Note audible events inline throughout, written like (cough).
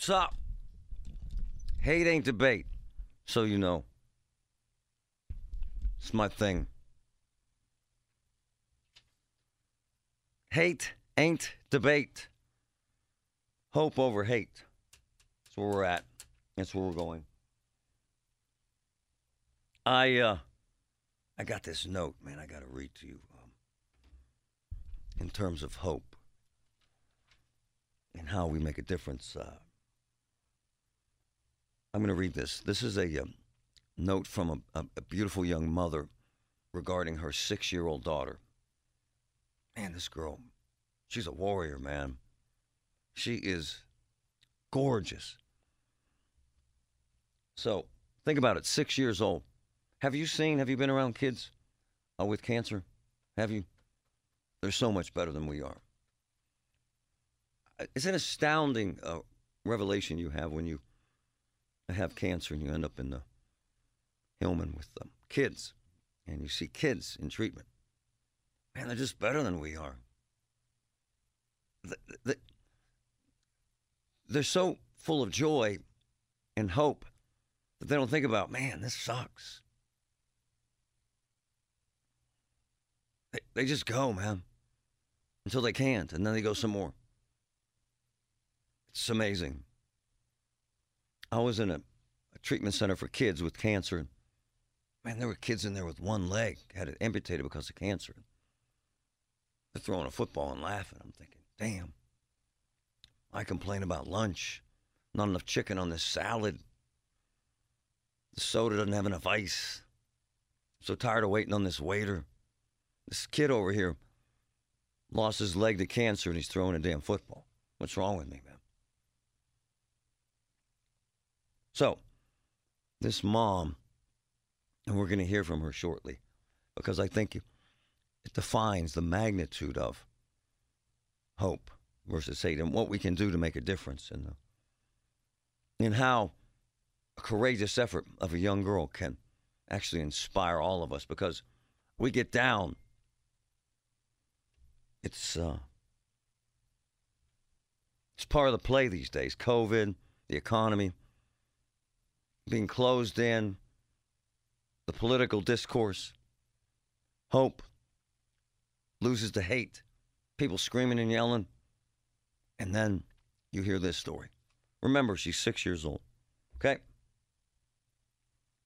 What's up? Hate ain't debate, so you know. It's my thing. Hate ain't debate. Hope over hate. That's where we're at. That's where we're going. I uh I got this note, man. I got to read to you um, in terms of hope and how we make a difference. Uh, I'm going to read this. This is a um, note from a, a, beautiful young mother regarding her six year old daughter. Man, this girl, she's a warrior, man. She is gorgeous. So think about it six years old. Have you seen, have you been around kids uh, with cancer? Have you? They're so much better than we are. Uh, It's an astounding uh, revelation you have when you have cancer and you end up in the Hillman with um, kids and you see kids in treatment. Man, they're just better than we are. Th- th- They're so full of joy and hope that they don't think about, man, this sucks. They, they just go, man, until they can't, and then they go some more. It's amazing. I was in a, a treatment center for kids with cancer. Man, there were kids in there with one leg, had it amputated because of cancer. They're throwing a football and laughing. I'm thinking, damn. I complain about lunch. Not enough chicken on this salad. The soda doesn't have enough ice. I'm so tired of waiting on this waiter. This kid over here lost his leg to cancer and he's throwing a damn football. What's wrong with me, man? So, this mom, and we're going to hear from her shortly, because I think it defines the magnitude of hope versus hate and what we can do to make a difference in the, in how a courageous effort of a young girl can actually inspire all of us because we get down it's uh it's part of the play these days. Covid the economy being closed in the political discourse hope loses to hate people screaming and yelling and then you hear this story. Remember she's six years old okay?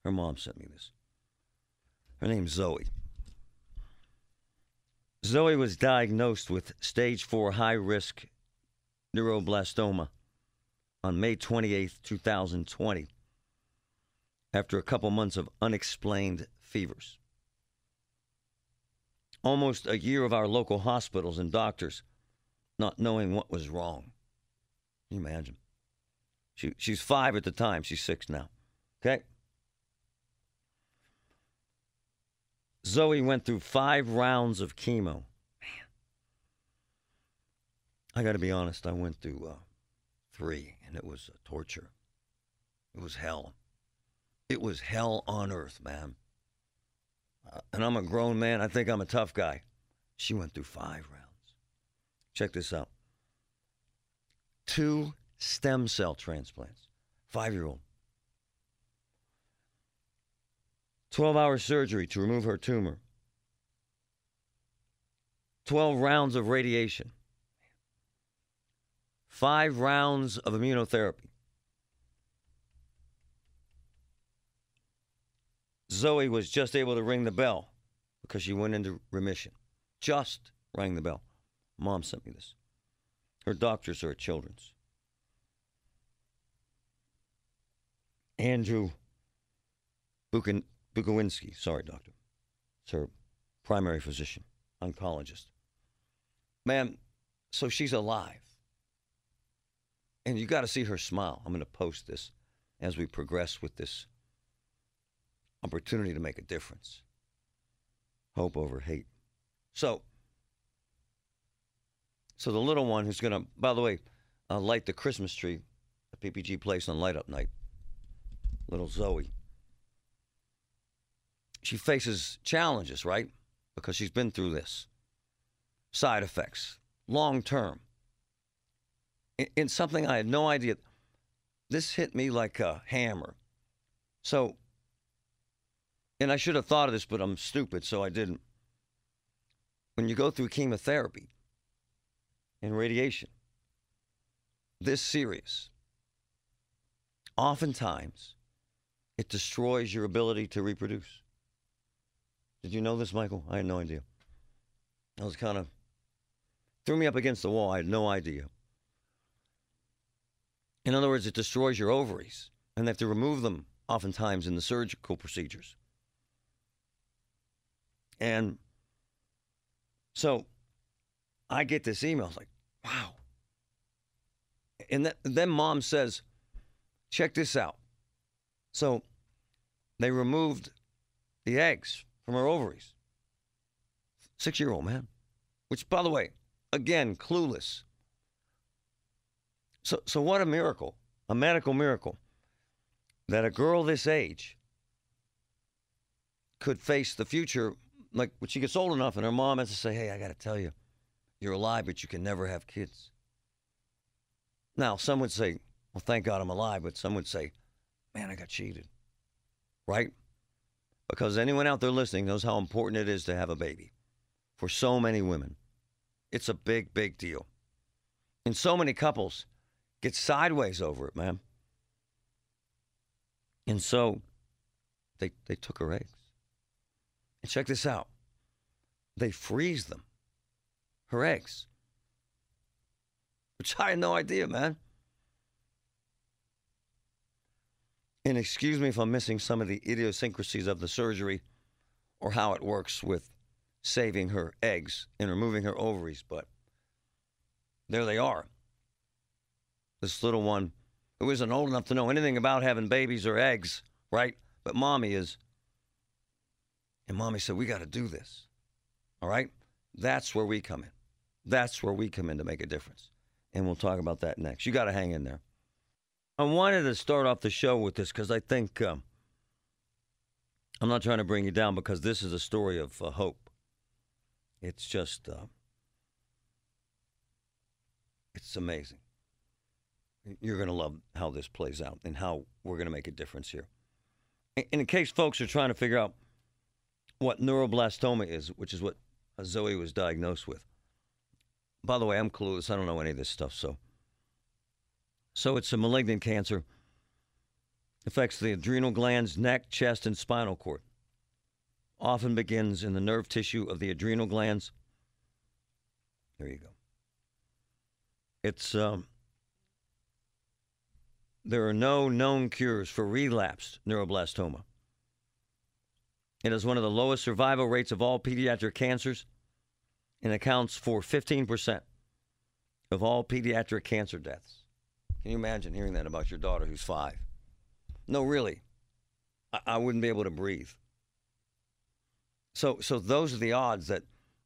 Her mom sent me this. Her name's zoe. Zoe was diagnosed with stage 4 high risk neuroblastoma on May 28, 2020, after a couple months of unexplained fevers. Almost a year of our local hospitals and doctors not knowing what was wrong. Can you imagine? She, she's five at the time, she's six now. Okay? Zoe went through five rounds of chemo. Man. I got to be honest, I went through uh, three, and it was torture. It was hell. It was hell on earth, man. Uh, and I'm a grown man. I think I'm a tough guy. She went through five rounds. Check this out two stem cell transplants, five year old. 12 hour surgery to remove her tumor, 12 rounds of radiation, five rounds of immunotherapy. Zoe was just able to ring the bell because she went into remission. Just rang the bell. Mom sent me this. Her doctors are at Children's. Andrew Buchan. Bukowinski, sorry, doctor. It's her primary physician, oncologist. Man, so she's alive. And you got to see her smile. I'm going to post this as we progress with this opportunity to make a difference. Hope over hate. So, so the little one who's going to, by the way, uh, light the Christmas tree at PPG Place on Light Up Night, little Zoe she faces challenges, right? Because she's been through this. Side effects, long term. In, in, something I had no idea. this hit me like a hammer. So, and I should have thought of this, but I'm stupid, so I didn't. When you go through chemotherapy and radiation, this serious, oftentimes it destroys your ability to reproduce. Did you know this, Michael? I had no idea. I was kind of threw me up against the wall. I had no idea. In other words, it destroys your ovaries, and they have to remove them oftentimes in the surgical procedures. And so I get this email. I was like, wow. And then mom says, check this out. So they removed the eggs from her ovaries. Six year old man. Which, by the way, again, clueless. So, so what a miracle, a medical miracle, that a girl this age could face the future. Like when she gets old enough, and her mom has to say, "Hey, I got to tell you, you're alive, but you can never have kids." Now, some would say, "Well, thank God I'm alive," but some would say, "Man, I got cheated." Right? Because anyone out there listening knows how important it is to have a baby for so many women. It's a big, big deal. And so many couples get sideways over it, man. And so they, they took her eggs. And check this out they freeze them, her eggs, which I had no idea, man. And excuse me if I'm missing some of the idiosyncrasies of the surgery or how it works with saving her eggs and removing her ovaries, but there they are. This little one who isn't old enough to know anything about having babies or eggs, right? But mommy is. And mommy said, We got to do this. All right? That's where we come in. That's where we come in to make a difference. And we'll talk about that next. You got to hang in there. I wanted to start off the show with this because I think um, I'm not trying to bring you down because this is a story of uh, hope. It's just, uh, it's amazing. You're going to love how this plays out and how we're going to make a difference here. And in case folks are trying to figure out what neuroblastoma is, which is what Zoe was diagnosed with. By the way, I'm clueless. I don't know any of this stuff, so so it's a malignant cancer. Affects the adrenal glands, neck, chest, and spinal cord. Often begins in the nerve tissue of the adrenal glands. There you go. It's um, there are no known cures for relapsed neuroblastoma. It has one of the lowest survival rates of all pediatric cancers and accounts for 15% of all pediatric cancer deaths. Can you imagine hearing that about your daughter who's five? No, really. I, I wouldn't be able to breathe. So, so those are the odds that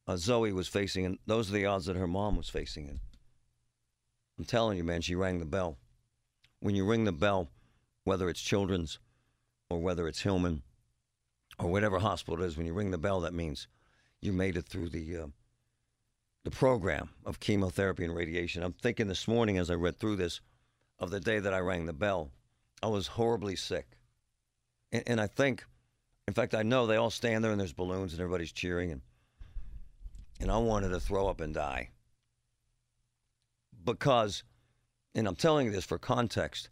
uh, Zoe was facing, and those are the odds that her mom was facing. And I'm telling you, man, she rang the bell. When you ring the bell, whether it's Children's or whether it's Hillman or whatever hospital it is, when you ring the bell, that means you made it through the uh, the program of chemotherapy and radiation. I'm thinking this morning as I read through this, of the day that I rang the bell. I was horribly sick. And, and I think, in fact, I know they all stand there and there's balloons and everybody's cheering. And, and I wanted to throw up and die. Because, and I'm telling you this for context,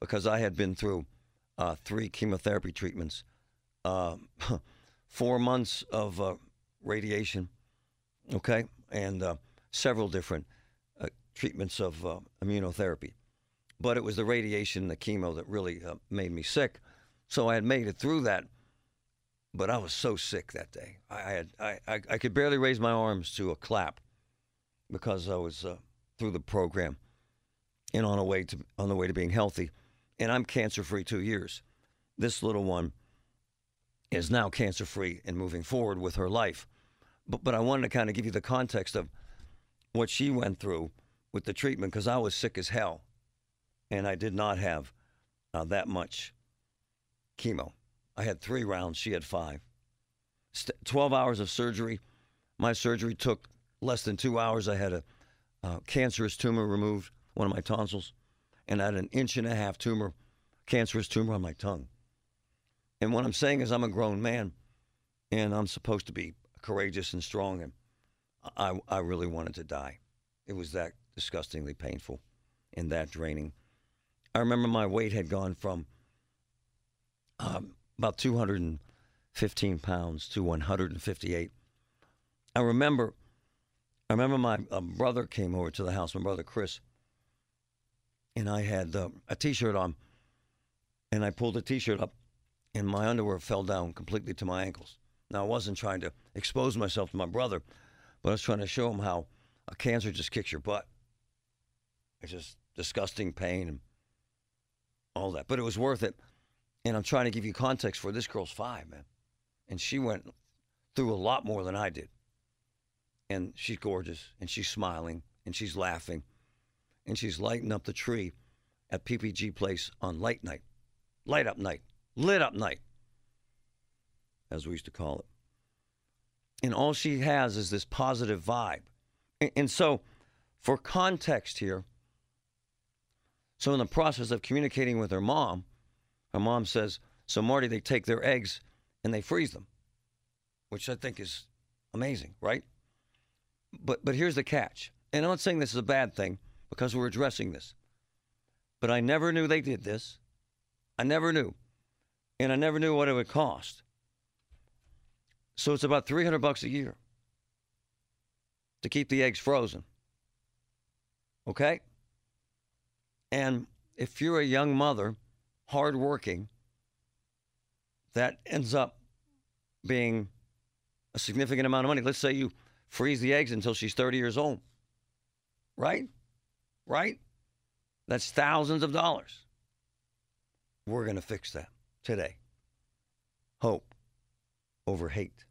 because I had been through uh, three chemotherapy treatments, uh, (laughs) four months of uh, radiation, okay, and uh, several different uh, treatments of uh, immunotherapy but it was the radiation, and the chemo that really uh, made me sick. So I had made it through that, but I was so sick that day. I, had I, I, I could barely raise my arms to a clap because I was through the program and on a way to on the way to being healthy. And I'm cancer free two years. This little one is now cancer free and moving forward with her life. But but I wanted to kind of give you the context of what she went through with the treatment because I was sick as hell and I did not have uh, that much chemo. I had three rounds, she had five. St- 12 hours of surgery. My surgery took less than two hours. I had a uh, cancerous tumor removed, one of my tonsils, and I had an inch and a half tumor, cancerous tumor on my tongue. And what I'm saying is, I'm a grown man, and I'm supposed to be courageous and strong, and I, I really wanted to die. It was that disgustingly painful and that draining. I remember my weight had gone from um, about 215 pounds to 158. I remember, I remember my uh, brother came over to the house, my brother Chris, and I had uh, a T-shirt on, and I pulled the T-shirt up, and my underwear fell down completely to my ankles. Now I wasn't trying to expose myself to my brother, but I was trying to show him how a cancer just kicks your butt. It's just disgusting pain and all that, but it was worth it. And I'm trying to give you context for this girl's five, man, and she went through a lot more than I did. And she's gorgeous, and she's smiling, and she's laughing, and she's lighting up the tree at PPG Place on light night, light up night, lit up night, as we used to call it. And all she has is this positive vibe. And, so, for context here, so in the process of communicating with her mom, her mom says, So Marty, they take their eggs and they freeze them, which I think is amazing, right? But but here's the catch. And I'm not saying this is a bad thing because we're addressing this. But I never knew they did this. I never knew. And I never knew what it would cost. So it's about 300 bucks a year to keep the eggs frozen. Okay? And if you're a young mother, hardworking, that ends up being a significant amount of money. Let's say you freeze the eggs until she's 30 years old. Right? Right? That's thousands of dollars. We're going to fix that today. Hope over hate.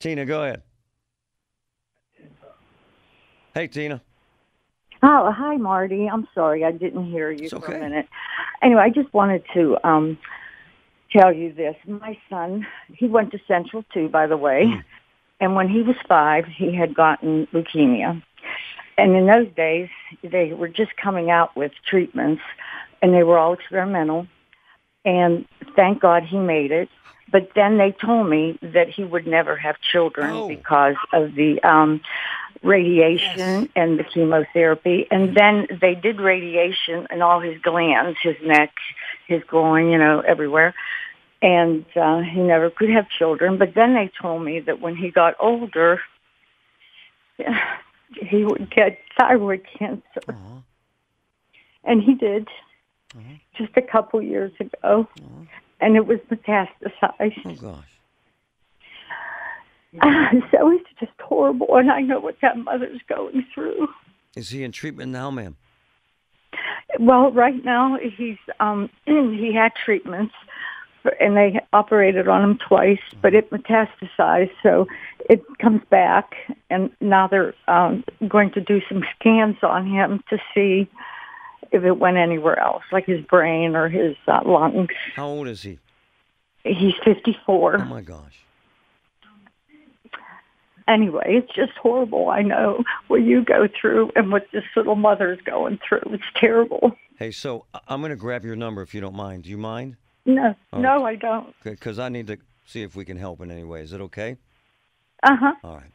Tina, go ahead. Hey, Tina. Oh, hi, Marty. I'm sorry I didn't hear you It's for okay. a minute. Anyway, I just wanted to um, tell you this. My son, he went to Central too, by the way, Mm. and when he was five, he had gotten leukemia. And in those days, they were just coming out with treatments, and they were all experimental. And thank God he made it. But then they told me that he would never have children Oh. because of the um, radiation Yes. and the chemotherapy. And then they did radiation in all his glands, his neck, his groin, you know, everywhere. And uh, he never could have children. But then they told me that when he got older, (sighs) he would get thyroid cancer. And he did. Just a couple years ago. aw. And it was metastasized. Oh, gosh. so it's just horrible. And I know what that mother's going through. Is he in treatment now, ma'am? Well, right now he's um (clears throat) he had treatments for, and they operated on him twice, but it metastasized, so it comes back and now they're um going to do some scans on him to see if it went anywhere else, like his brain or his uh, lungs. How old is he? He's 54. Oh, my gosh. anyway, it's just horrible. I know what you go through and what this little mother's going through. It's terrible. Hey, so I- I'm going to grab your number if you don't mind. Do you mind? No, All no, I don't. Because I need to see if we can help in any way. Is it okay? Uh huh. All right.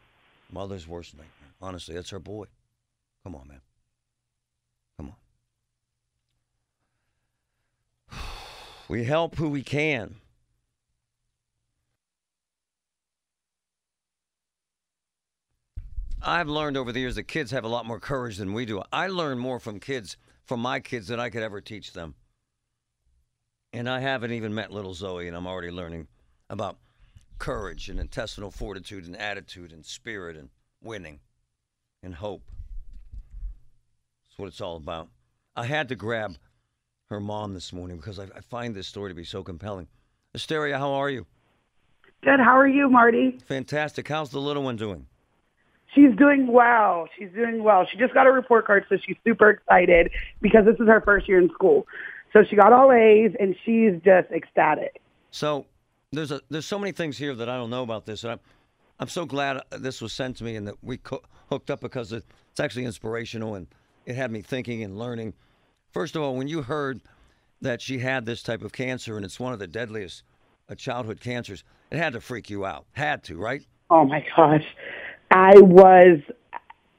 Mother's worst nightmare. Honestly, that's her boy. Come on, man. Come on. We help who we can. I've learned over the years that kids have a lot more courage than we do. I learn more from kids, from my kids, than I could ever teach them. And I haven't even met little Zoe, and I'm already learning about courage and intestinal fortitude and attitude and spirit and winning and hope. That's what it's all about. I had to grab her mom this morning because I, I find this story to be so compelling. Asteria, how are you? Good. How are you, Marty? Fantastic. How's the little one doing? She's doing well. She's doing well. She just got a report card, so she's super excited because this is her first year in school. So she got all A's, and she's just ecstatic. So there's a there's so many things here that I don't know about this, and I'm I'm so glad uh, this was sent to me and that we co- hooked up because it's actually inspirational and it had me thinking and learning First of all, when you heard that she had this type of cancer and it's one of the deadliest uh, childhood cancers, it had to freak you out. Had to, right? Oh my gosh. I was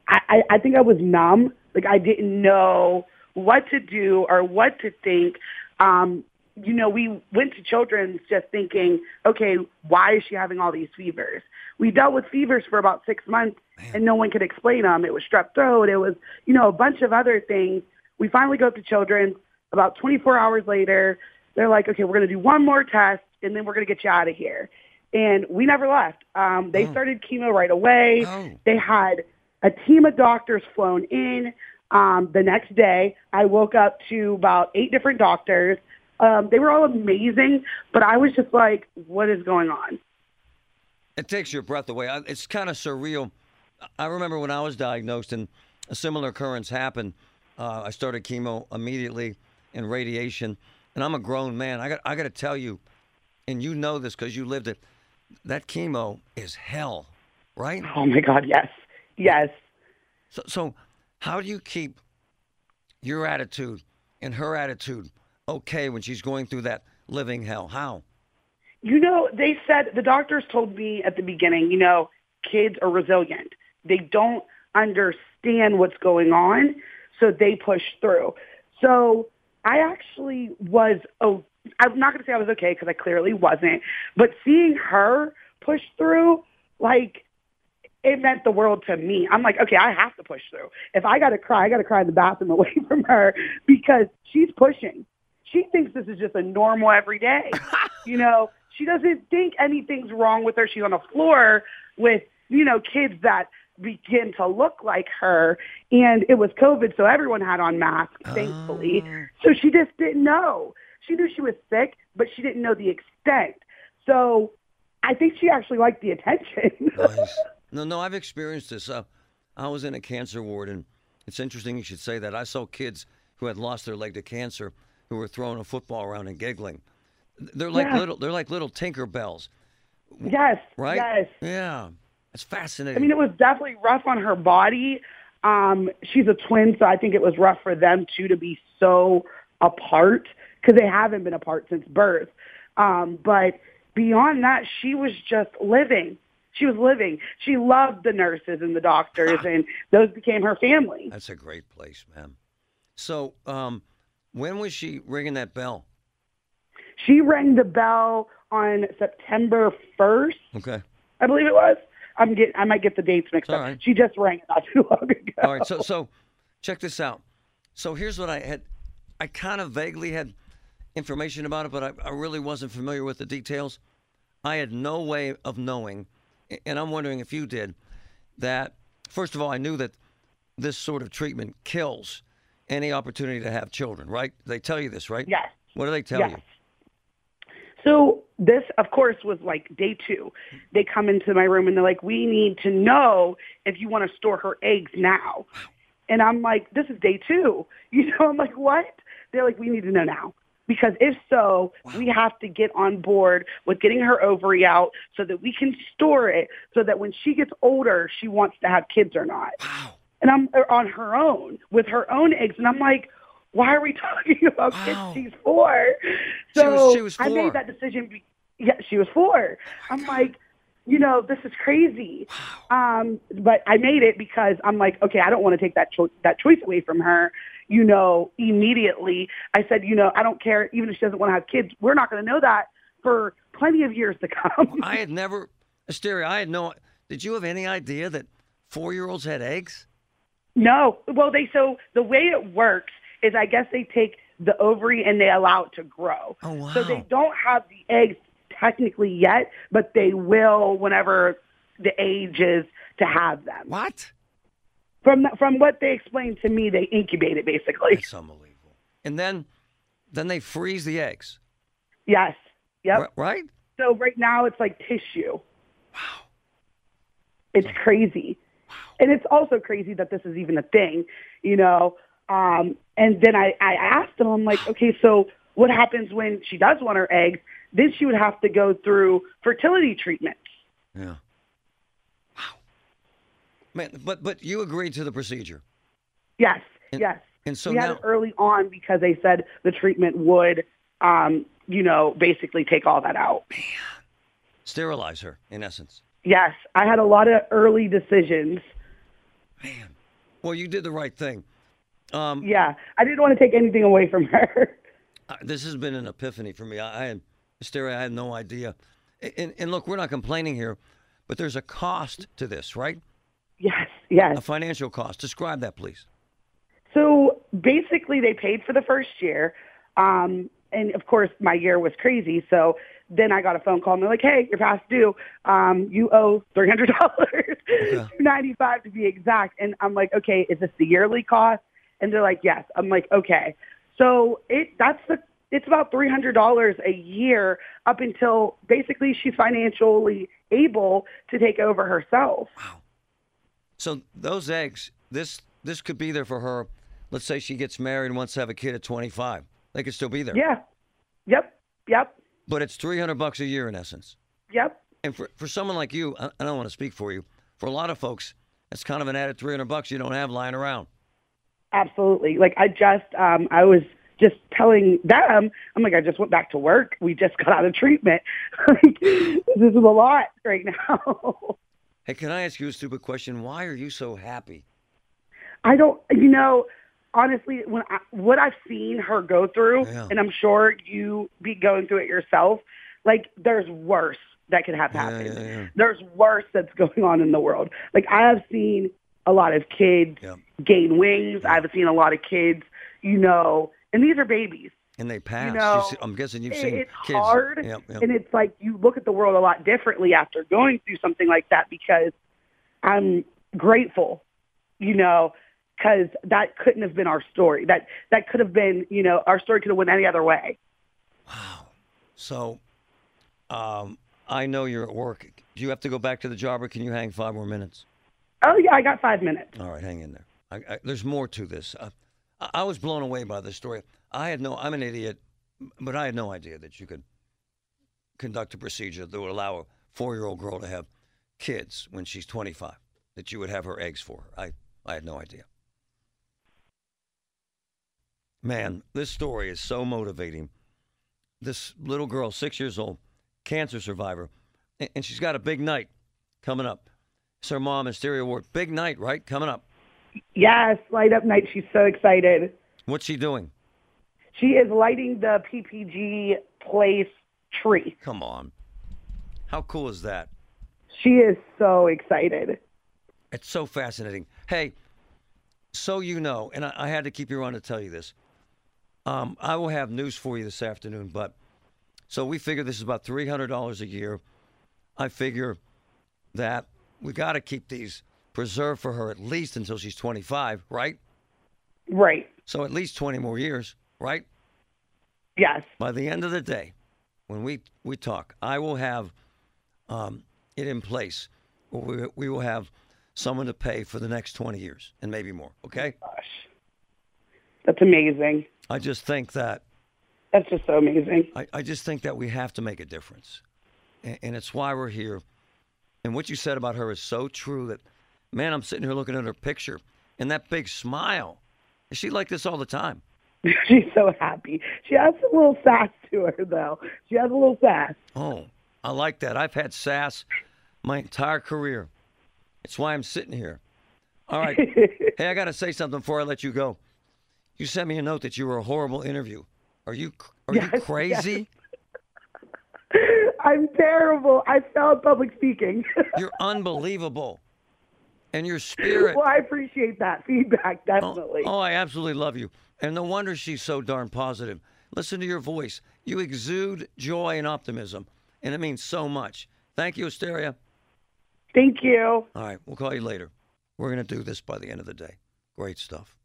I, I I think I was numb. Like I didn't know what to do or what to think. Um, you know, we went to children's just thinking, okay, why is she having all these fevers? We dealt with fevers for about six months and no one could explain them. It was strep throat. It was, you know, a bunch of other things. We finally go up to children's about 24 hours later. They're like, okay, we're going to do one more test and then we're going to get you out of here. And we never left. Um, they Oh. started chemo right away. Oh. They had a team of doctors flown in. Um, the next day, I woke up to about eight different doctors. Um, they were all amazing, but I was just like, what is going on? It takes your breath away. It's kind of surreal. I remember when I was diagnosed and a similar occurrence happened. Uh, I started chemo immediately and radiation, and I'm a grown man. I got I got to tell you, and you know this because you lived it. That chemo is hell, right? Oh my God, yes. Yes. So, so how do you keep your attitude and her attitude okay when she's going through that living hell? How? You know, they said the doctors told me at the beginning, you know, kids are resilient. They don't understand what's going on, so they push through. So I actually was, oh, I'm not going to say I was okay because I clearly wasn't, but seeing her push through, like, it meant the world to me. I'm like, okay, I have to push through. If I got to cry, I got to cry in the bathroom (laughs) away from her because she's pushing. She thinks this is just a normal everyday. (laughs) you know, she doesn't think anything's wrong with her. She's on the floor with, you know, kids that begin to look like her. And it was COVID, so everyone had on masks, thankfully. Oh. So she just didn't know. She knew she was sick, but she didn't know the extent. So I think she actually liked the attention. Nice. (laughs) No, no, I've experienced this. Uh, I was in a cancer ward, and it's interesting you should say that. I saw kids who had lost their leg to cancer who were throwing a football around and giggling. They're like Yeah. little. They're like little Tinker Bells, yes. right? Yes. Yeah, it's fascinating. I mean, it was definitely rough on her body. Um, she's a twin, so I think it was rough for them too to be so apart because they haven't been apart since birth. Um, but beyond that, she was just living. She was living. She loved the nurses and the doctors, and those became her family. That's a great place, man. So, um, when was she ringing that bell? She rang the bell on September 1st, Okay. I believe it was. I'm get, I might get the dates mixed all up. right. She just rang not too long ago. All right. So, so check this out. So here's what I had. I kind of vaguely had information about it, but I, I really wasn't familiar with the details. I had no way of knowing, and I'm wondering if you did, that first of all, I knew that this sort of treatment kills any opportunity to have children, right? They tell you this, right? Yes. What do they tell Yes. you? So this, of course, was like day two. They come into my room and they're like, we need to know if you want to store her eggs now. And I'm like, this is day two. (laughs) You know, I'm like, what? They're like, we need to know now. Because if so, we have to get on board with getting her ovary out so that we can store it so that when she gets older, she wants to have kids or not. Wow. And I'm uh, on her own with her own eggs. And I'm like, why are we (laughs) talking about Wow. kids? She's four. She was- So she was I made that decision. Be- yeah, she was four. I'm like, you know, this is crazy. Um, but I made it because I'm like, okay, I don't want to take that choice that choice away from her. You know, immediately I said, you know, I don't care, even if she doesn't want to have kids. We're not going to know that for plenty of years to come. I had never, Asteria, I had no. Did you have any idea that four-year-olds had eggs? No. Well, they so the way it works is I guess they take the ovary and they allow it to grow. Oh, So they don't have the eggs technically yet, but they will whenever the age is to have them. What? From the, from what they explained to me, they incubate it basically. That's unbelievable. And then, then they freeze the eggs, Yes. Yep. ri- right? So right now it's like tissue. Wow. It's crazy. Wow. And it's also crazy that this is even a thing, you know. Um, and then I, I asked them, I'm like, okay, so what happens when she does want her eggs? Then she would have to go through fertility treatments. Yeah. Wow. Man, but but you agreed to the procedure. Yes, And- yes. And so we had now, it early on because they said the treatment would, um, you know, basically take all that out. Man. sterilize her, in essence. Yes, I had a lot of early decisions. Man. Well, you did the right thing. Um, Yeah, I didn't want to take anything away from her. This has been an epiphany for me. I, I had. I had no idea. And, and look, we're not complaining here, but there's a cost to this, right? yes, yes. A financial cost. Describe that, please. So basically, they paid for the first year, um, and of course, my year was crazy. So then I got a phone call, and they're like, "Hey, you're past due. Um, you owe three hundred dollars, two (laughs) ninety five to be exact." And I'm like, "Okay, is this the yearly cost?" And they're like, "Yes." I'm like, "Okay." So it that's the it's about three hundred dollars a year up until basically she's financially able to take over herself. Wow. So those eggs, this this could be there for her. Let's say she gets married and wants to have a kid at 25. They could still be there. Yeah. Yep. Yep. But it's 300 bucks a year in essence. Yep. And for, for someone like you, I, I don't want to speak for you. For a lot of folks, that's kind of an added 300 bucks you don't have lying around. Absolutely. Like I just, um, I was just telling them, I'm like, I just went back to work. We just (laughs) got out of treatment. this is a lot right now. (laughs) Hey, can I ask you a stupid question? Why are you so happy? I don't, you know, honestly, when I, what I've seen her go through, Yeah. and I'm sure you be going through it yourself, like there's worse that could have happened. yeah, yeah. There's worse that's (laughs) going on in the world. Like I have seen a lot of kids Yeah. gain wings. I've seen a lot of kids, you know, and these are babies. And they pass. know, see- I'm guessing you've It- seen it's kids. hard, Yep, yep. and it's like you look at the world a lot differently after going through something like that. Because I'm grateful, you know, because that couldn't have been our story. That that could have been, you know, our story could have went any other way. Wow. So, um, I know you're at work. Do you have to go back to the job, or can you hang five more minutes? Oh yeah, I got five minutes. All right, hang in there. I, I, there's more to this. Uh, I, I was blown away by this story. I had no. I'm an idiot, but I had no idea that you could conduct a procedure that would allow a four-year-old girl to have kids when she's 25. That you would have her eggs for her. I I had no idea. Man, this story is so motivating. This little girl, six years old, cancer survivor, and, and she's got a big night coming up. Her mom and Stereo Award. Big night, right? Coming up. Yes, light up night. She's so excited. What's she doing? She is lighting the PPG place tree. Come on. How cool is that? She is so excited. It's so fascinating. Hey, so you know, and I, I had to keep you on to tell you this. Um, I will have news for you this afternoon, but so we figure this is about three hundred dollars a year. I figure that we got to keep these preserved for her at least until she's twenty-five, right? Right. So at least twenty more years, right? Yes. by the end of the day, when we, we talk, I will have um, it in place. We, we will have someone to pay for the next 20 years and maybe more. Okay? Gosh. That's amazing. I just think that That's just so amazing. I, I just think that we have to make a difference, and, and it's why we're here. And what you said about her is so true. That man, I'm sitting here looking at her picture and that big smile. Is she like this all the time? (laughs) She's so happy. She has a little sass to her, though. She has a little sass. Oh, I like that. I've had sass my entire career. It's why I'm sitting here. All right. (laughs) hey, I got to say something before I let you go. You sent me a note that you were a horrible interview. Are you are you Yes, crazy? (laughs) I'm terrible. I failed public speaking. (laughs) You're unbelievable. And your spirit. well, I appreciate that feedback, Oh, definitely. oh, I absolutely love you. And no wonder she's so darn positive. Listen to your voice. You exude joy and optimism, and it means so much. Thank you, Asteria. Thank you. All right, we'll call you later. We're going to do this by the end of the day. Great stuff.